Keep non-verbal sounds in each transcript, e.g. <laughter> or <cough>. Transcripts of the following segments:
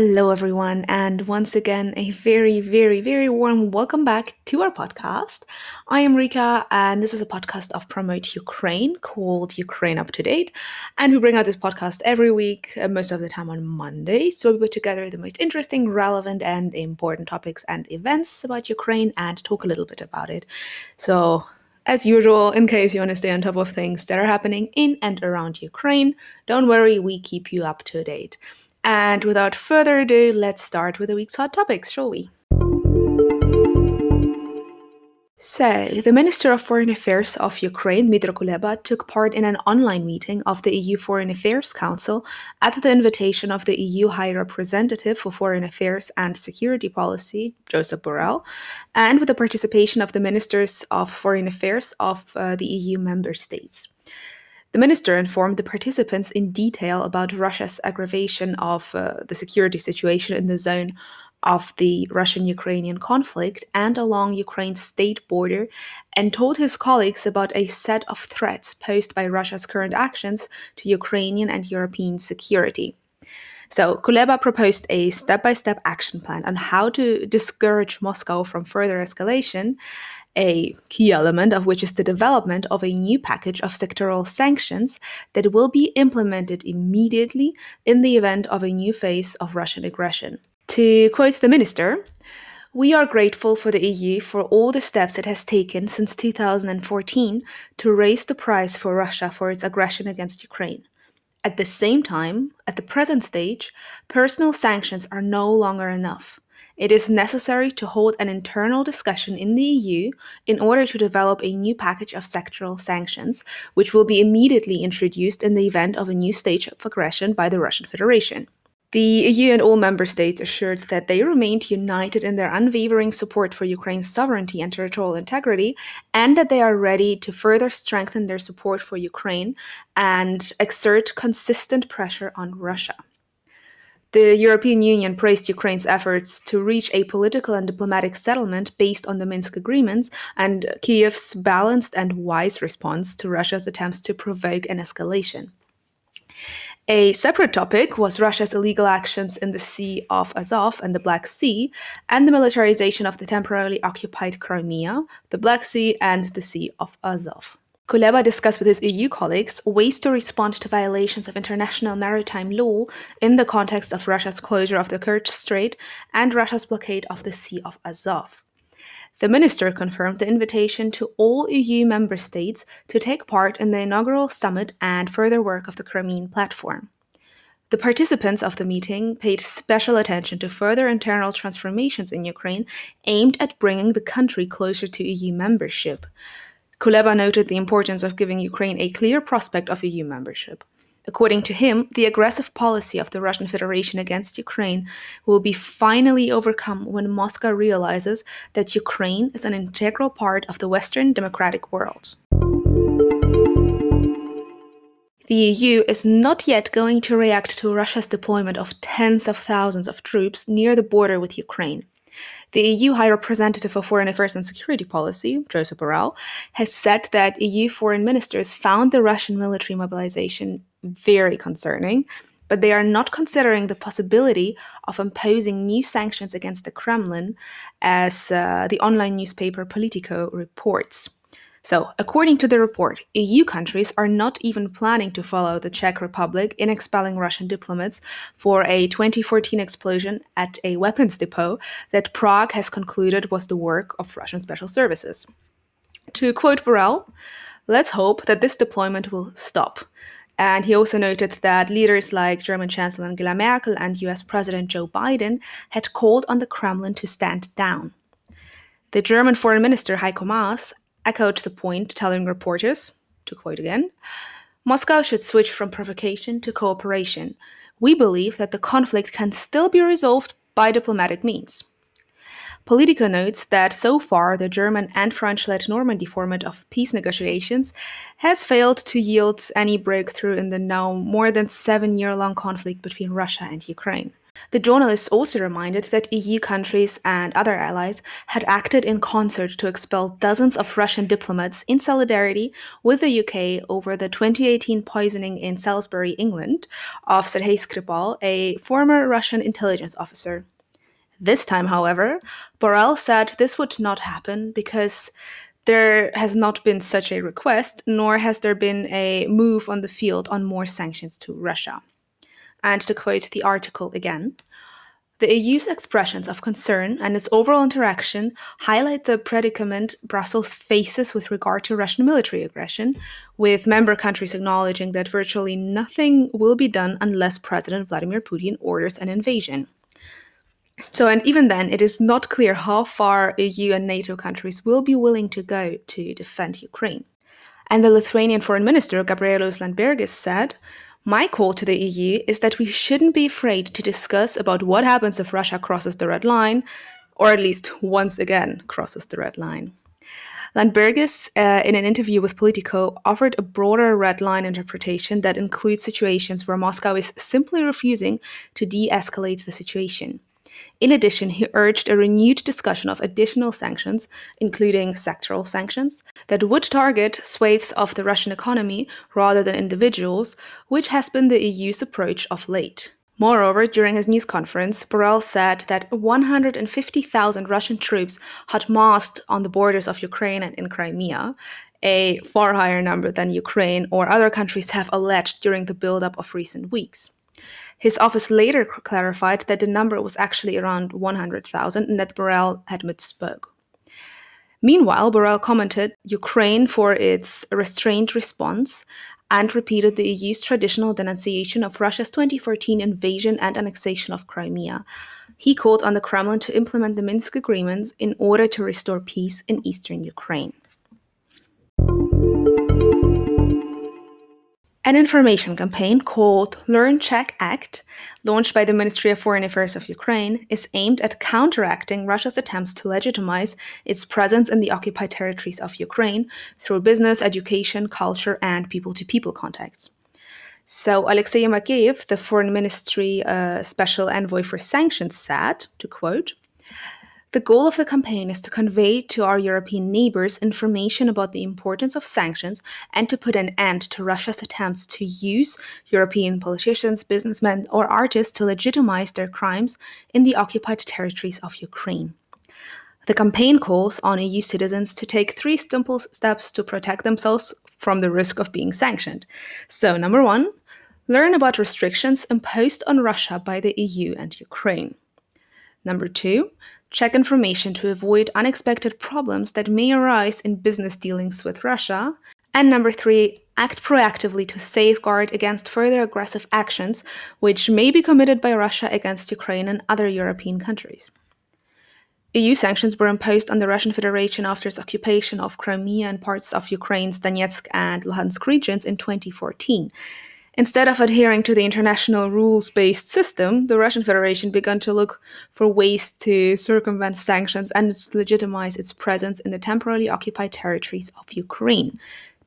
Hello, everyone, and once again, a very, very, very warm welcome back to our podcast. I am Rika, and this is a podcast of Promote Ukraine called Ukraine Up to Date. And we bring out this podcast every week, uh, most of the time on Mondays. So we put together the most interesting, relevant, and important topics and events about Ukraine and talk a little bit about it. So, as usual, in case you want to stay on top of things that are happening in and around Ukraine, don't worry, we keep you up to date. And without further ado, let's start with the week's hot topics, shall we? So, the Minister of Foreign Affairs of Ukraine, Dmytro Kuleba, took part in an online meeting of the EU Foreign Affairs Council at the invitation of the EU High Representative for Foreign Affairs and Security Policy, Josep Borrell, and with the participation of the Ministers of Foreign Affairs of uh, the EU member states. The minister informed the participants in detail about Russia's aggravation of uh, the security situation in the zone of the Russian Ukrainian conflict and along Ukraine's state border, and told his colleagues about a set of threats posed by Russia's current actions to Ukrainian and European security. So, Kuleba proposed a step by step action plan on how to discourage Moscow from further escalation a key element of which is the development of a new package of sectoral sanctions that will be implemented immediately in the event of a new phase of Russian aggression. To quote the minister, we are grateful for the EU for all the steps it has taken since 2014 to raise the price for Russia for its aggression against Ukraine. At the same time, at the present stage, personal sanctions are no longer enough it is necessary to hold an internal discussion in the EU in order to develop a new package of sectoral sanctions, which will be immediately introduced in the event of a new stage of aggression by the Russian Federation. The EU and all member states assured that they remained united in their unwavering support for Ukraine's sovereignty and territorial integrity, and that they are ready to further strengthen their support for Ukraine and exert consistent pressure on Russia. The European Union praised Ukraine's efforts to reach a political and diplomatic settlement based on the Minsk agreements and Kyiv's balanced and wise response to Russia's attempts to provoke an escalation. A separate topic was Russia's illegal actions in the Sea of Azov and the Black Sea, and the militarization of the temporarily occupied Crimea, the Black Sea, and the Sea of Azov. Kuleba discussed with his EU colleagues ways to respond to violations of international maritime law in the context of Russia's closure of the Kerch Strait and Russia's blockade of the Sea of Azov. The minister confirmed the invitation to all EU member states to take part in the inaugural summit and further work of the Crimean platform. The participants of the meeting paid special attention to further internal transformations in Ukraine aimed at bringing the country closer to EU membership. Kuleba noted the importance of giving Ukraine a clear prospect of EU membership. According to him, the aggressive policy of the Russian Federation against Ukraine will be finally overcome when Moscow realizes that Ukraine is an integral part of the Western democratic world. The EU is not yet going to react to Russia's deployment of tens of thousands of troops near the border with Ukraine. The EU High Representative for Foreign Affairs and Security Policy, Josep Borrell, has said that EU foreign ministers found the Russian military mobilization very concerning, but they are not considering the possibility of imposing new sanctions against the Kremlin, as uh, the online newspaper Politico reports. So, according to the report, EU countries are not even planning to follow the Czech Republic in expelling Russian diplomats for a 2014 explosion at a weapons depot that Prague has concluded was the work of Russian special services. To quote Borrell, let's hope that this deployment will stop. And he also noted that leaders like German Chancellor Angela Merkel and US President Joe Biden had called on the Kremlin to stand down. The German Foreign Minister Heiko Maas echoed the point, telling reporters, to quote again, Moscow should switch from provocation to cooperation. We believe that the conflict can still be resolved by diplomatic means. Politico notes that so far the German and French led Normandy format of peace negotiations has failed to yield any breakthrough in the now more than seven year long conflict between Russia and Ukraine. The journalists also reminded that EU countries and other allies had acted in concert to expel dozens of Russian diplomats in solidarity with the UK over the 2018 poisoning in Salisbury, England, of Sergei Skripal, a former Russian intelligence officer. This time, however, Borrell said this would not happen because there has not been such a request, nor has there been a move on the field on more sanctions to Russia. And to quote the article again, the EU's expressions of concern and its overall interaction highlight the predicament Brussels faces with regard to Russian military aggression, with member countries acknowledging that virtually nothing will be done unless President Vladimir Putin orders an invasion. So, and even then, it is not clear how far EU and NATO countries will be willing to go to defend Ukraine. And the Lithuanian Foreign Minister, Gabrielius Landsbergis, said my call to the EU is that we shouldn't be afraid to discuss about what happens if Russia crosses the red line, or at least once again crosses the red line. Landsbergis, uh, in an interview with Politico, offered a broader red line interpretation that includes situations where Moscow is simply refusing to de escalate the situation. In addition, he urged a renewed discussion of additional sanctions, including sectoral sanctions, that would target swathes of the Russian economy rather than individuals, which has been the EU's approach of late. Moreover, during his news conference, Borrell said that 150,000 Russian troops had massed on the borders of Ukraine and in Crimea, a far higher number than Ukraine or other countries have alleged during the buildup of recent weeks. His office later clarified that the number was actually around 100,000 and that Borrell had misspoke. Meanwhile, Borrell commented Ukraine for its restrained response and repeated the EU's traditional denunciation of Russia's 2014 invasion and annexation of Crimea. He called on the Kremlin to implement the Minsk agreements in order to restore peace in eastern Ukraine. An information campaign called Learn Check Act, launched by the Ministry of Foreign Affairs of Ukraine, is aimed at counteracting Russia's attempts to legitimize its presence in the occupied territories of Ukraine through business, education, culture, and people to people contacts. So, Alexei Makeyev, the Foreign Ministry uh, Special Envoy for Sanctions, said, to quote, the goal of the campaign is to convey to our European neighbors information about the importance of sanctions and to put an end to Russia's attempts to use European politicians, businessmen, or artists to legitimize their crimes in the occupied territories of Ukraine. The campaign calls on EU citizens to take three simple steps to protect themselves from the risk of being sanctioned. So, number one, learn about restrictions imposed on Russia by the EU and Ukraine. Number two, check information to avoid unexpected problems that may arise in business dealings with Russia. And number three, act proactively to safeguard against further aggressive actions which may be committed by Russia against Ukraine and other European countries. EU sanctions were imposed on the Russian Federation after its occupation of Crimea and parts of Ukraine's Donetsk and Luhansk regions in 2014. Instead of adhering to the international rules based system, the Russian Federation began to look for ways to circumvent sanctions and legitimize its presence in the temporarily occupied territories of Ukraine.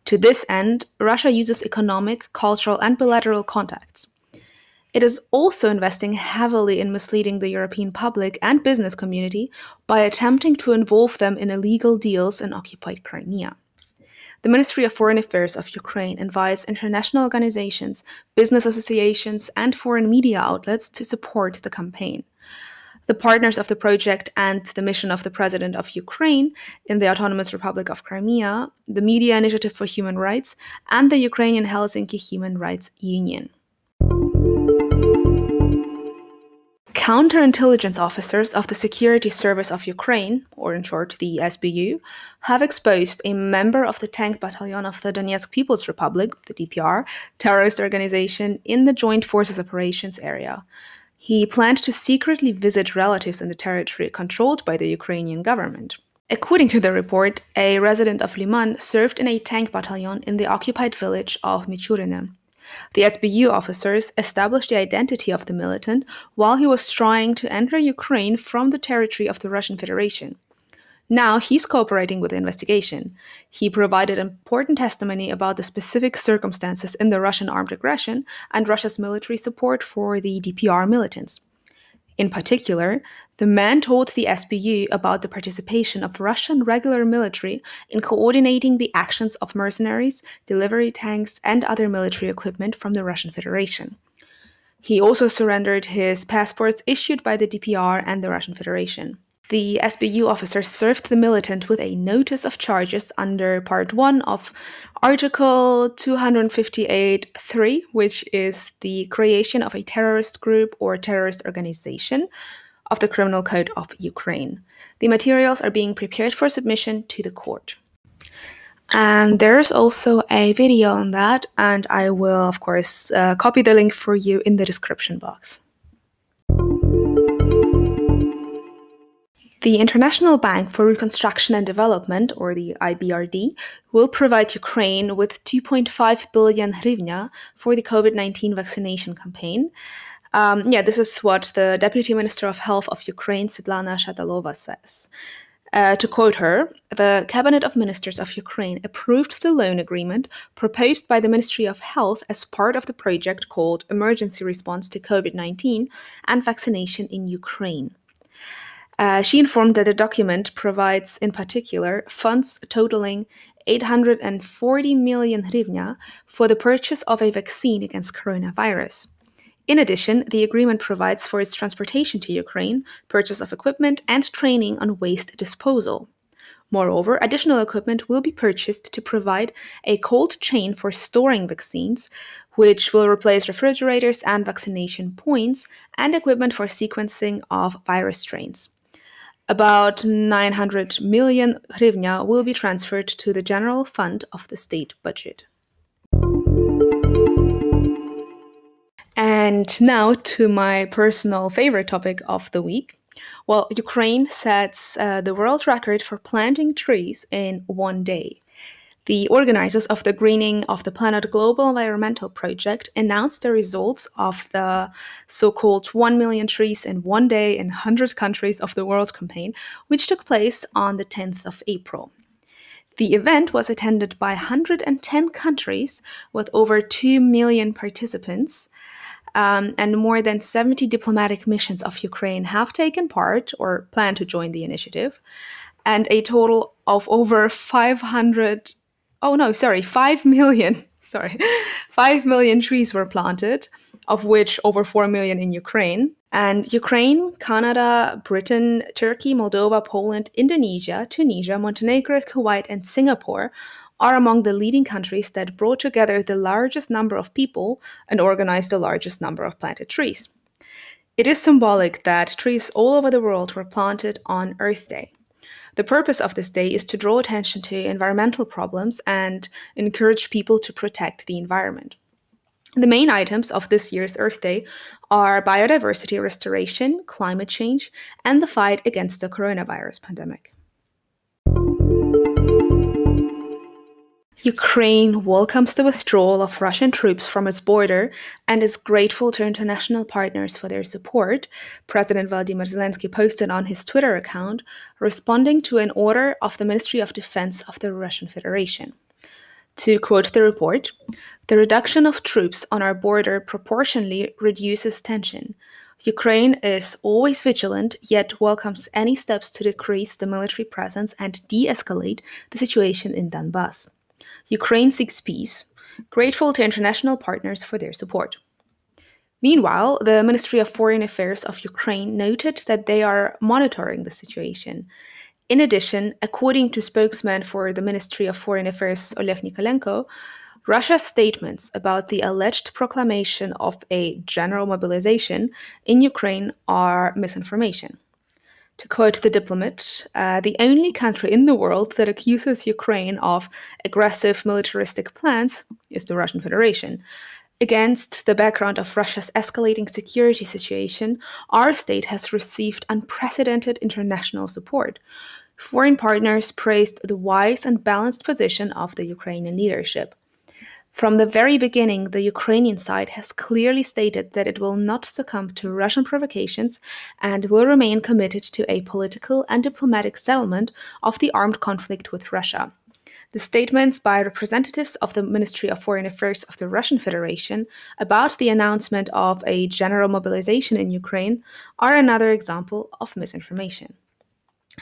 To this end, Russia uses economic, cultural, and bilateral contacts. It is also investing heavily in misleading the European public and business community by attempting to involve them in illegal deals in occupied Crimea. The Ministry of Foreign Affairs of Ukraine invites international organizations, business associations, and foreign media outlets to support the campaign. The partners of the project and the mission of the President of Ukraine in the Autonomous Republic of Crimea, the Media Initiative for Human Rights, and the Ukrainian Helsinki Human Rights Union. Counterintelligence officers of the Security Service of Ukraine, or in short the SBU, have exposed a member of the tank battalion of the Donetsk People's Republic, the DPR, terrorist organization in the Joint Forces Operations area. He planned to secretly visit relatives in the territory controlled by the Ukrainian government. According to the report, a resident of Liman served in a tank battalion in the occupied village of Michurine. The SBU officers established the identity of the militant while he was trying to enter Ukraine from the territory of the Russian Federation. Now he's cooperating with the investigation. He provided important testimony about the specific circumstances in the Russian armed aggression and Russia's military support for the DPR militants. In particular, the man told the SBU about the participation of Russian regular military in coordinating the actions of mercenaries, delivery tanks, and other military equipment from the Russian Federation. He also surrendered his passports issued by the DPR and the Russian Federation. The SBU officer served the militant with a notice of charges under Part 1 of Article 258.3, which is the creation of a terrorist group or terrorist organization of the Criminal Code of Ukraine. The materials are being prepared for submission to the court. And there's also a video on that, and I will, of course, uh, copy the link for you in the description box. The International Bank for Reconstruction and Development, or the IBRD, will provide Ukraine with 2.5 billion hryvnia for the COVID 19 vaccination campaign. Um, yeah, this is what the Deputy Minister of Health of Ukraine, Svetlana Shatalova, says. Uh, to quote her, the Cabinet of Ministers of Ukraine approved the loan agreement proposed by the Ministry of Health as part of the project called Emergency Response to COVID 19 and Vaccination in Ukraine. Uh, she informed that the document provides, in particular, funds totaling 840 million hryvnia for the purchase of a vaccine against coronavirus. In addition, the agreement provides for its transportation to Ukraine, purchase of equipment, and training on waste disposal. Moreover, additional equipment will be purchased to provide a cold chain for storing vaccines, which will replace refrigerators and vaccination points, and equipment for sequencing of virus strains. About 900 million hryvnia will be transferred to the general fund of the state budget. And now to my personal favorite topic of the week. Well, Ukraine sets uh, the world record for planting trees in one day. The organizers of the Greening of the Planet Global Environmental Project announced the results of the so called 1 million trees in one day in 100 countries of the world campaign, which took place on the 10th of April. The event was attended by 110 countries with over 2 million participants. Um, and more than 70 diplomatic missions of Ukraine have taken part or plan to join the initiative. And a total of over 500 oh no, sorry, 5 million, <laughs> sorry, 5 million trees were planted, of which over 4 million in Ukraine. And Ukraine, Canada, Britain, Turkey, Moldova, Poland, Indonesia, Tunisia, Montenegro, Kuwait, and Singapore are among the leading countries that brought together the largest number of people and organized the largest number of planted trees. It is symbolic that trees all over the world were planted on Earth Day. The purpose of this day is to draw attention to environmental problems and encourage people to protect the environment. The main items of this year's Earth Day are biodiversity restoration, climate change, and the fight against the coronavirus pandemic. Ukraine welcomes the withdrawal of Russian troops from its border and is grateful to international partners for their support, President Vladimir Zelensky posted on his Twitter account, responding to an order of the Ministry of Defense of the Russian Federation. To quote the report, the reduction of troops on our border proportionally reduces tension. Ukraine is always vigilant, yet welcomes any steps to decrease the military presence and de escalate the situation in Donbass. Ukraine seeks peace, grateful to international partners for their support. Meanwhile, the Ministry of Foreign Affairs of Ukraine noted that they are monitoring the situation. In addition, according to spokesman for the Ministry of Foreign Affairs Oleg Nikolenko, Russia's statements about the alleged proclamation of a general mobilization in Ukraine are misinformation. To quote the diplomat, uh, the only country in the world that accuses Ukraine of aggressive militaristic plans is the Russian Federation. Against the background of Russia's escalating security situation, our state has received unprecedented international support. Foreign partners praised the wise and balanced position of the Ukrainian leadership. From the very beginning, the Ukrainian side has clearly stated that it will not succumb to Russian provocations and will remain committed to a political and diplomatic settlement of the armed conflict with Russia. The statements by representatives of the Ministry of Foreign Affairs of the Russian Federation about the announcement of a general mobilization in Ukraine are another example of misinformation.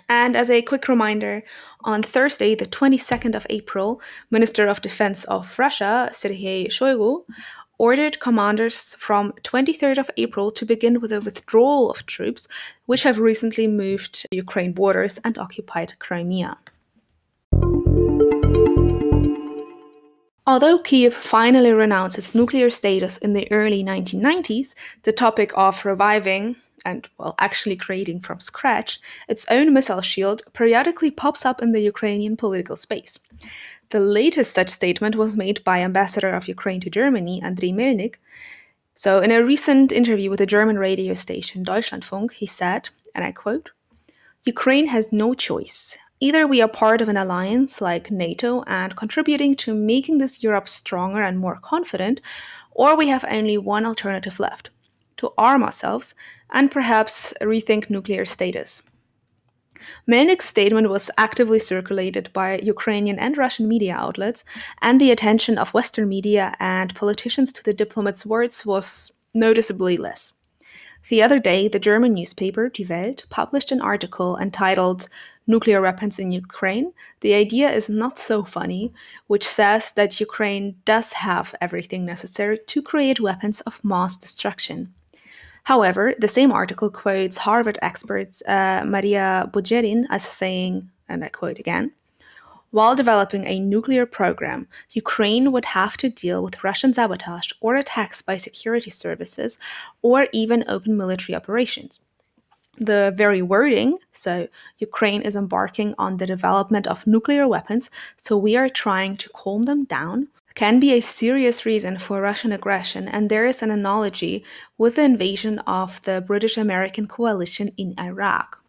And as a quick reminder, on Thursday, the 22nd of April, Minister of Defense of Russia, Sergei Shoigu, ordered commanders from 23rd of April to begin with a withdrawal of troops which have recently moved Ukraine borders and occupied Crimea. Although Kiev finally renounced its nuclear status in the early 1990s, the topic of reviving and, well, actually creating from scratch its own missile shield periodically pops up in the Ukrainian political space. The latest such statement was made by Ambassador of Ukraine to Germany, Andriy Melnik. So, in a recent interview with the German radio station Deutschlandfunk, he said, and I quote, Ukraine has no choice. Either we are part of an alliance like NATO and contributing to making this Europe stronger and more confident, or we have only one alternative left to arm ourselves and perhaps rethink nuclear status. Melnik's statement was actively circulated by Ukrainian and Russian media outlets, and the attention of Western media and politicians to the diplomat's words was noticeably less. The other day, the German newspaper Die Welt published an article entitled Nuclear Weapons in Ukraine. The idea is not so funny, which says that Ukraine does have everything necessary to create weapons of mass destruction. However, the same article quotes Harvard expert uh, Maria Budjeryn as saying, and I quote again, while developing a nuclear program, Ukraine would have to deal with Russian sabotage or attacks by security services or even open military operations. The very wording, so Ukraine is embarking on the development of nuclear weapons, so we are trying to calm them down, can be a serious reason for Russian aggression, and there is an analogy with the invasion of the British American coalition in Iraq.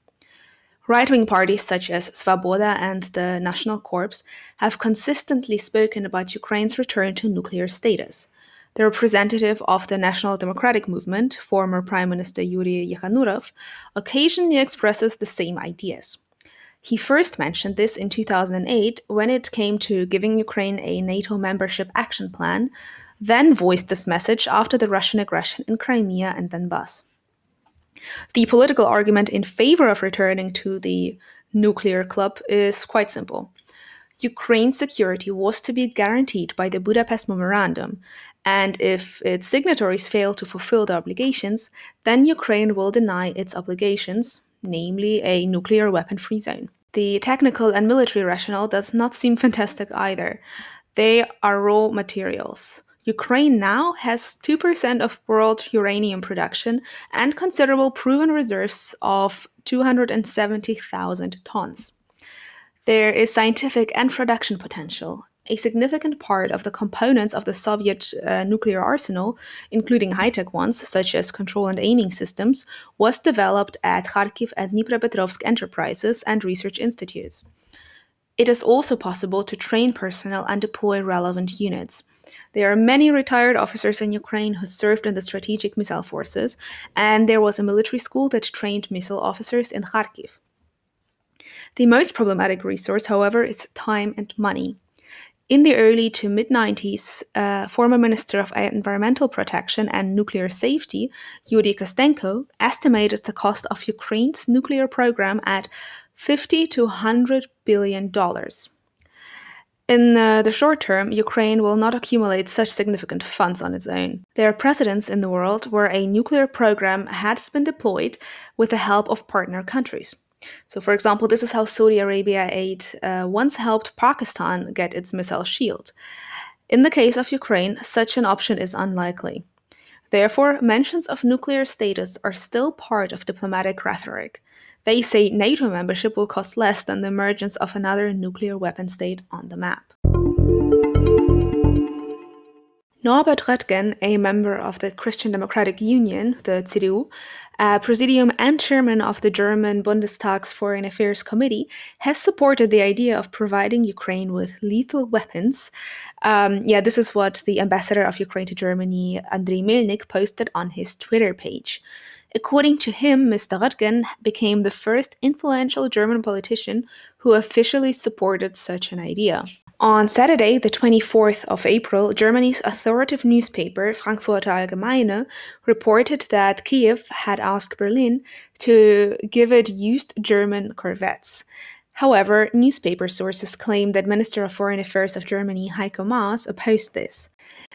Right wing parties such as Svoboda and the National Corps have consistently spoken about Ukraine's return to nuclear status. The representative of the National Democratic Movement, former Prime Minister Yuri Yekhanurov, occasionally expresses the same ideas. He first mentioned this in 2008 when it came to giving Ukraine a NATO membership action plan, then voiced this message after the Russian aggression in Crimea and Donbass. The political argument in favor of returning to the nuclear club is quite simple. Ukraine's security was to be guaranteed by the Budapest Memorandum, and if its signatories fail to fulfill their obligations, then Ukraine will deny its obligations, namely a nuclear weapon free zone. The technical and military rationale does not seem fantastic either. They are raw materials. Ukraine now has 2% of world uranium production and considerable proven reserves of 270,000 tons. There is scientific and production potential, a significant part of the components of the Soviet uh, nuclear arsenal, including high tech ones such as control and aiming systems, was developed at Kharkiv and Dnipropetrovsk enterprises and research institutes. It is also possible to train personnel and deploy relevant units. There are many retired officers in Ukraine who served in the strategic missile forces, and there was a military school that trained missile officers in Kharkiv. The most problematic resource, however, is time and money. In the early to mid 90s, uh, former Minister of Environmental Protection and Nuclear Safety, Yuri Kostenko, estimated the cost of Ukraine's nuclear program at 50 to 100 billion dollars. In uh, the short term, Ukraine will not accumulate such significant funds on its own. There are precedents in the world where a nuclear program has been deployed with the help of partner countries. So, for example, this is how Saudi Arabia aid uh, once helped Pakistan get its missile shield. In the case of Ukraine, such an option is unlikely. Therefore, mentions of nuclear status are still part of diplomatic rhetoric. They say NATO membership will cost less than the emergence of another nuclear weapon state on the map. Norbert Röttgen, a member of the Christian Democratic Union, the CDU, Presidium and chairman of the German Bundestag's Foreign Affairs Committee, has supported the idea of providing Ukraine with lethal weapons. Um, yeah, this is what the ambassador of Ukraine to Germany, Andriy Melnik, posted on his Twitter page. According to him, Mr. Röttgen became the first influential German politician who officially supported such an idea. On Saturday, the 24th of April, Germany's authoritative newspaper, Frankfurter Allgemeine, reported that Kiev had asked Berlin to give it used German corvettes. However, newspaper sources claim that Minister of Foreign Affairs of Germany, Heiko Maas, opposed this.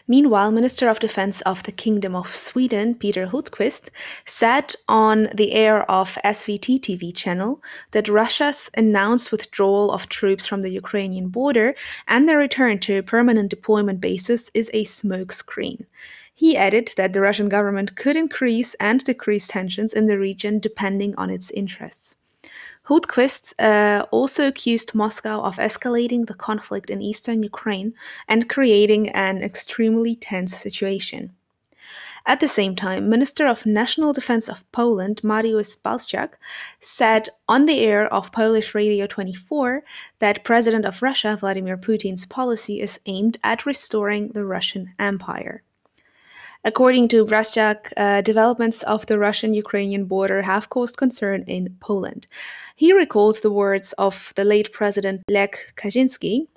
Meanwhile, Minister of Defense of the Kingdom of Sweden, Peter Hultqvist, said on the air of SVT TV channel that Russia's announced withdrawal of troops from the Ukrainian border and their return to permanent deployment basis is a smokescreen. He added that the Russian government could increase and decrease tensions in the region depending on its interests. Hultqvist uh, also accused Moscow of escalating the conflict in eastern Ukraine and creating an extremely tense situation. At the same time, Minister of National Defense of Poland, Mariusz Błaszczak, said on the air of Polish Radio 24 that President of Russia, Vladimir Putin's policy is aimed at restoring the Russian Empire. According to Błaszczak, uh, developments of the Russian Ukrainian border have caused concern in Poland. He recalled the words of the late President Lech Kaczynski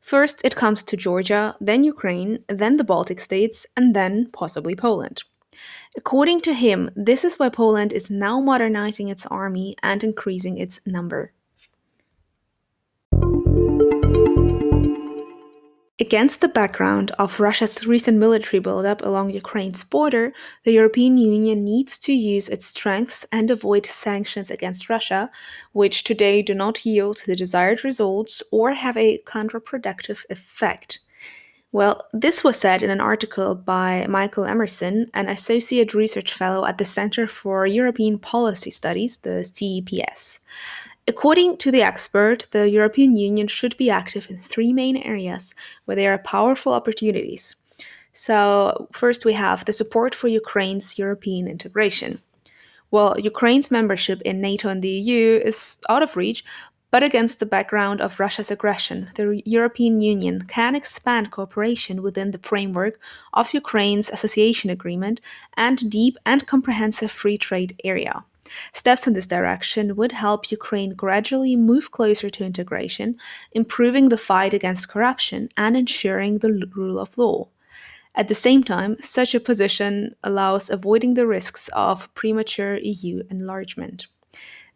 First, it comes to Georgia, then Ukraine, then the Baltic states, and then possibly Poland. According to him, this is why Poland is now modernizing its army and increasing its number. Against the background of Russia's recent military buildup along Ukraine's border, the European Union needs to use its strengths and avoid sanctions against Russia, which today do not yield the desired results or have a counterproductive effect. Well, this was said in an article by Michael Emerson, an associate research fellow at the Center for European Policy Studies, the CEPS. According to the expert, the European Union should be active in three main areas where there are powerful opportunities. So, first, we have the support for Ukraine's European integration. Well, Ukraine's membership in NATO and the EU is out of reach, but against the background of Russia's aggression, the European Union can expand cooperation within the framework of Ukraine's association agreement and deep and comprehensive free trade area. Steps in this direction would help Ukraine gradually move closer to integration, improving the fight against corruption and ensuring the rule of law. At the same time, such a position allows avoiding the risks of premature EU enlargement.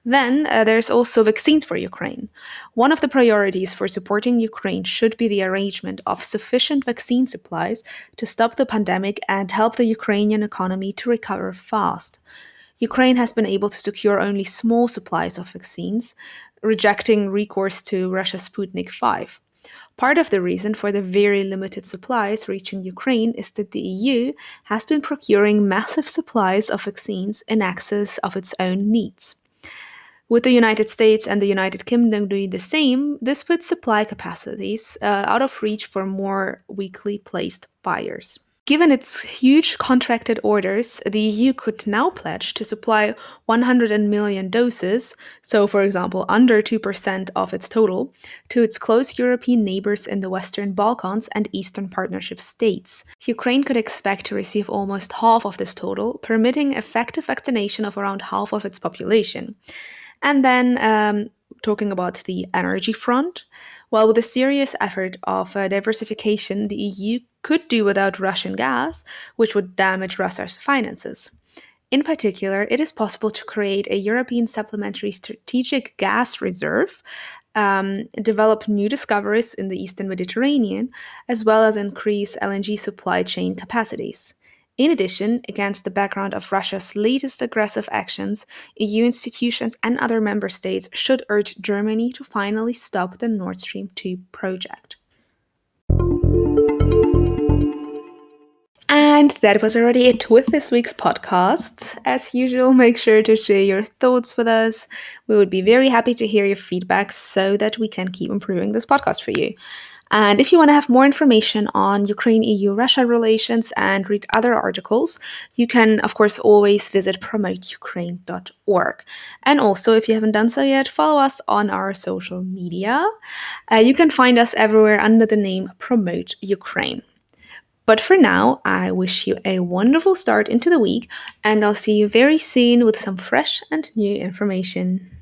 Then uh, there's also vaccines for Ukraine. One of the priorities for supporting Ukraine should be the arrangement of sufficient vaccine supplies to stop the pandemic and help the Ukrainian economy to recover fast. Ukraine has been able to secure only small supplies of vaccines, rejecting recourse to Russia's Sputnik 5. Part of the reason for the very limited supplies reaching Ukraine is that the EU has been procuring massive supplies of vaccines in excess of its own needs. With the United States and the United Kingdom doing the same, this puts supply capacities uh, out of reach for more weakly placed buyers. Given its huge contracted orders, the EU could now pledge to supply 100 million doses, so for example, under 2% of its total, to its close European neighbors in the Western Balkans and Eastern Partnership states. Ukraine could expect to receive almost half of this total, permitting effective vaccination of around half of its population. And then, um, talking about the energy front, While with a serious effort of uh, diversification, the EU could do without Russian gas, which would damage Russia's finances. In particular, it is possible to create a European supplementary strategic gas reserve, um, develop new discoveries in the Eastern Mediterranean, as well as increase LNG supply chain capacities. In addition, against the background of Russia's latest aggressive actions, EU institutions and other member states should urge Germany to finally stop the Nord Stream 2 project. And that was already it with this week's podcast. As usual, make sure to share your thoughts with us. We would be very happy to hear your feedback so that we can keep improving this podcast for you. And if you want to have more information on Ukraine EU Russia relations and read other articles, you can, of course, always visit promoteukraine.org. And also, if you haven't done so yet, follow us on our social media. Uh, you can find us everywhere under the name Promote Ukraine. But for now, I wish you a wonderful start into the week, and I'll see you very soon with some fresh and new information.